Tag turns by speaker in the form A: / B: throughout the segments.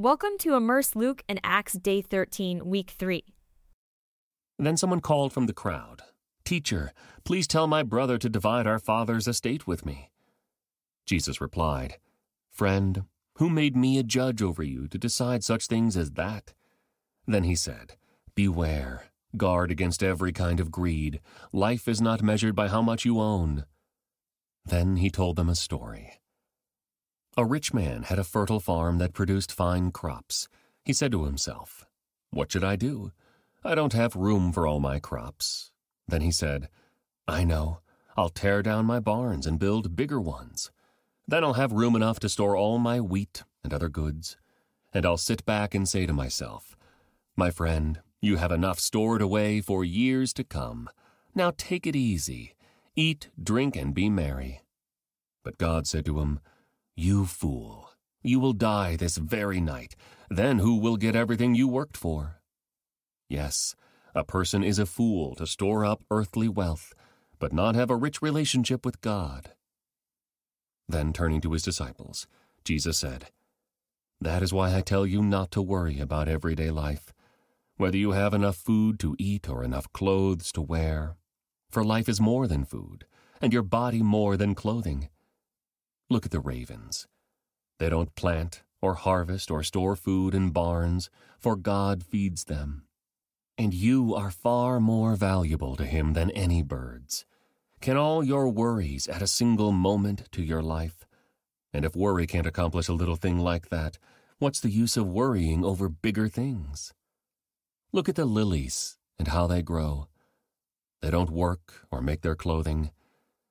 A: Welcome to Immerse Luke and Acts Day 13, Week 3.
B: Then someone called from the crowd, Teacher, please tell my brother to divide our father's estate with me. Jesus replied, Friend, who made me a judge over you to decide such things as that? Then he said, Beware, guard against every kind of greed. Life is not measured by how much you own. Then he told them a story. A rich man had a fertile farm that produced fine crops. He said to himself, What should I do? I don't have room for all my crops. Then he said, I know. I'll tear down my barns and build bigger ones. Then I'll have room enough to store all my wheat and other goods. And I'll sit back and say to myself, My friend, you have enough stored away for years to come. Now take it easy. Eat, drink, and be merry. But God said to him, You fool, you will die this very night. Then who will get everything you worked for? Yes, a person is a fool to store up earthly wealth, but not have a rich relationship with God. Then turning to his disciples, Jesus said, That is why I tell you not to worry about everyday life, whether you have enough food to eat or enough clothes to wear. For life is more than food, and your body more than clothing. Look at the ravens. They don't plant or harvest or store food in barns, for God feeds them. And you are far more valuable to Him than any birds. Can all your worries add a single moment to your life? And if worry can't accomplish a little thing like that, what's the use of worrying over bigger things? Look at the lilies and how they grow. They don't work or make their clothing,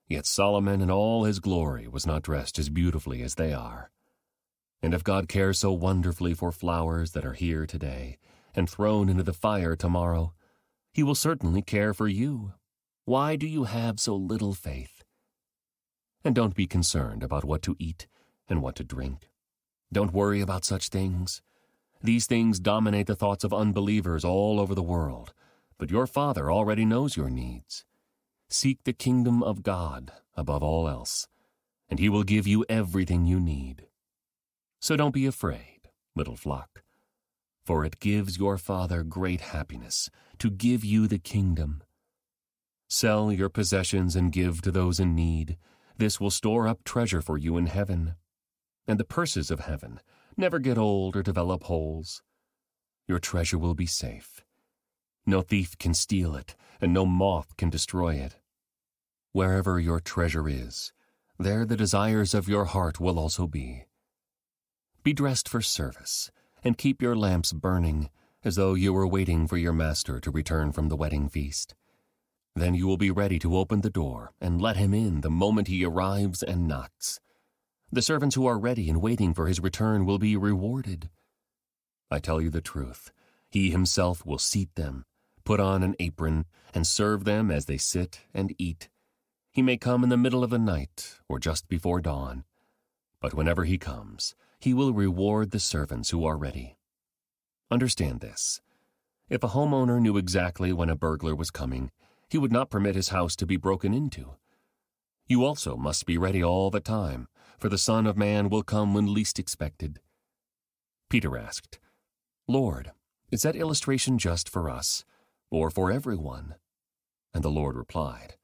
B: yet Solomon in all his glory was not dressed as beautifully as they are. And if God cares so wonderfully for flowers that are here today and thrown into the fire tomorrow, he will certainly care for you why do you have so little faith? And don't be concerned about what to eat and what to drink. Don't worry about such things. These things dominate the thoughts of unbelievers all over the world, but your Father already knows your needs. Seek the kingdom of God above all else, and He will give you everything you need. So don't be afraid, little flock, for it gives your Father great happiness to give you the kingdom Sell your possessions and give to those in need. This will store up treasure for you in heaven. And the purses of heaven never get old or develop holes. Your treasure will be safe. No thief can steal it, and no moth can destroy it. Wherever your treasure is, there the desires of your heart will also be. Be dressed for service, and keep your lamps burning, as though you were waiting for your master to return from the wedding feast. Then you will be ready to open the door and let him in the moment he arrives and knocks. The servants who are ready and waiting for his return will be rewarded. I tell you the truth, he himself will seat them, put on an apron, and serve them as they sit and eat. He may come in the middle of the night or just before dawn, but whenever he comes, he will reward the servants who are ready. Understand this. If a homeowner knew exactly when a burglar was coming, he would not permit his house to be broken into. You also must be ready all the time, for the Son of Man will come when least expected. Peter asked, Lord, is that illustration just for us, or for everyone? And the Lord replied,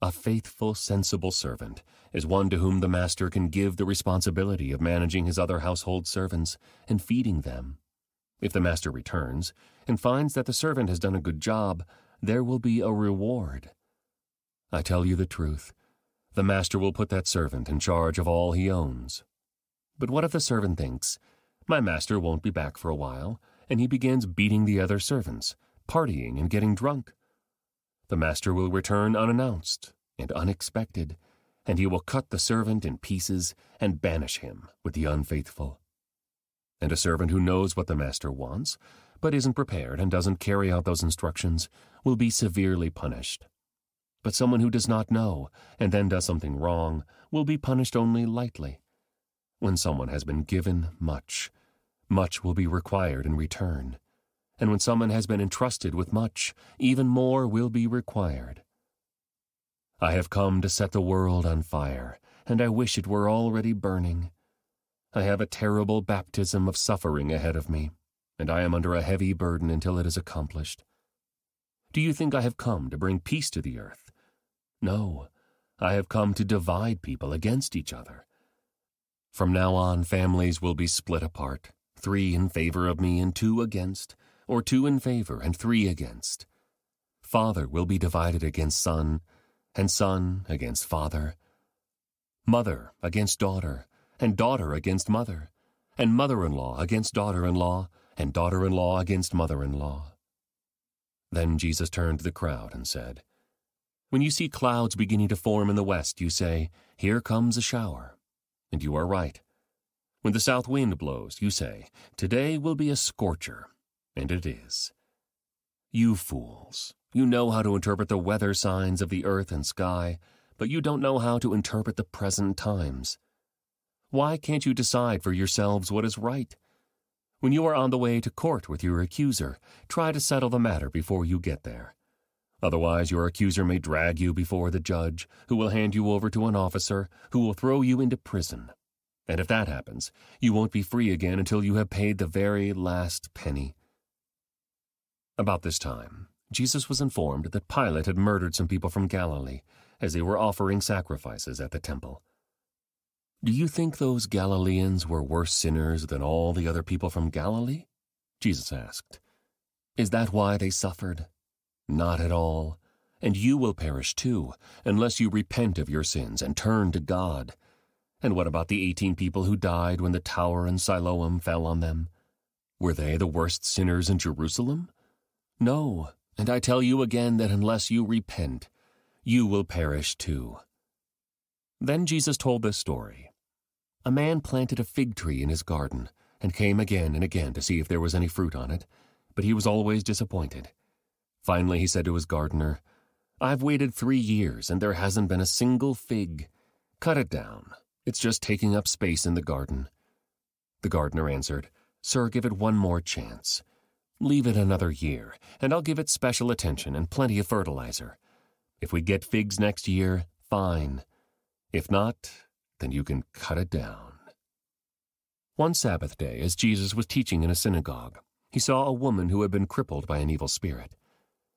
B: A faithful, sensible servant is one to whom the master can give the responsibility of managing his other household servants and feeding them. If the master returns and finds that the servant has done a good job, there will be a reward. I tell you the truth, the master will put that servant in charge of all he owns. But what if the servant thinks, My master won't be back for a while, and he begins beating the other servants, partying and getting drunk? The master will return unannounced and unexpected, and he will cut the servant in pieces and banish him with the unfaithful. And a servant who knows what the master wants but isn't prepared and doesn't carry out those instructions will be severely punished. But someone who does not know and then does something wrong will be punished only lightly. When someone has been given much, much will be required in return. And when someone has been entrusted with much, even more will be required. I have come to set the world on fire, and I wish it were already burning. I have a terrible baptism of suffering ahead of me, and I am under a heavy burden until it is accomplished. Do you think I have come to bring peace to the earth? No, I have come to divide people against each other. From now on, families will be split apart, three in favor of me and two against, or two in favor and three against. Father will be divided against son, and son against father, mother against daughter, and daughter against mother, and mother in law against daughter in law, and daughter in law against mother in law. Then Jesus turned to the crowd and said, When you see clouds beginning to form in the west, you say, Here comes a shower. And you are right. When the south wind blows, you say, Today will be a scorcher. And it is. You fools, you know how to interpret the weather signs of the earth and sky, but you don't know how to interpret the present times. Why can't you decide for yourselves what is right? When you are on the way to court with your accuser, try to settle the matter before you get there. Otherwise, your accuser may drag you before the judge, who will hand you over to an officer, who will throw you into prison. And if that happens, you won't be free again until you have paid the very last penny. About this time, Jesus was informed that Pilate had murdered some people from Galilee as they were offering sacrifices at the temple. Do you think those Galileans were worse sinners than all the other people from Galilee? Jesus asked. Is that why they suffered? Not at all. And you will perish too, unless you repent of your sins and turn to God. And what about the eighteen people who died when the tower in Siloam fell on them? Were they the worst sinners in Jerusalem? No, and I tell you again that unless you repent, you will perish too. Then Jesus told this story. A man planted a fig tree in his garden and came again and again to see if there was any fruit on it, but he was always disappointed. Finally, he said to his gardener, I've waited three years and there hasn't been a single fig. Cut it down. It's just taking up space in the garden. The gardener answered, Sir, give it one more chance. Leave it another year, and I'll give it special attention and plenty of fertilizer. If we get figs next year, fine. If not, then you can cut it down. One Sabbath day, as Jesus was teaching in a synagogue, he saw a woman who had been crippled by an evil spirit.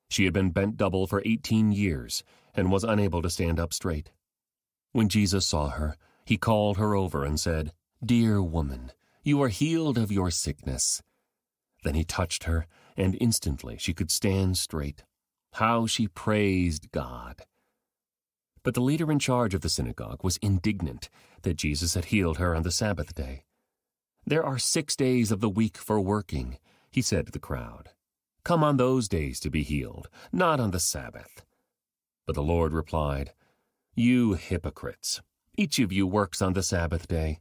B: She had been bent double for eighteen years and was unable to stand up straight. When Jesus saw her, he called her over and said, Dear woman, you are healed of your sickness. Then he touched her, and instantly she could stand straight. How she praised God! But the leader in charge of the synagogue was indignant that Jesus had healed her on the Sabbath day. There are six days of the week for working, he said to the crowd. Come on those days to be healed, not on the Sabbath. But the Lord replied, You hypocrites! Each of you works on the Sabbath day.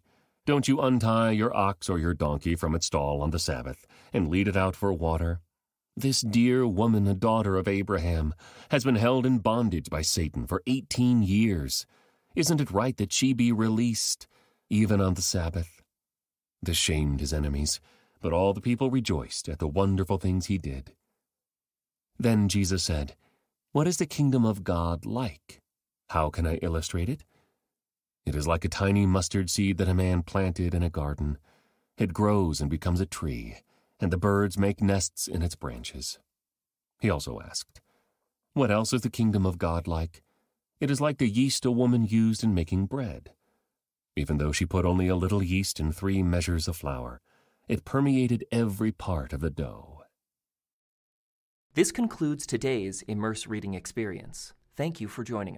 B: Don't you untie your ox or your donkey from its stall on the Sabbath and lead it out for water? This dear woman, a daughter of Abraham, has been held in bondage by Satan for 18 years. Isn't it right that she be released, even on the Sabbath? This shamed his enemies, but all the people rejoiced at the wonderful things he did. Then Jesus said, What is the kingdom of God like? How can I illustrate it? It is like a tiny mustard seed that a man planted in a garden. It grows and becomes a tree and the birds make nests in its branches. He also asked, What else is the kingdom of God like? It is like the yeast a woman used in making bread. Even though she put only a little yeast in three measures of flour, it permeated every part of the dough.
C: This concludes today's Immerse Reading Experience. Thank you for joining us.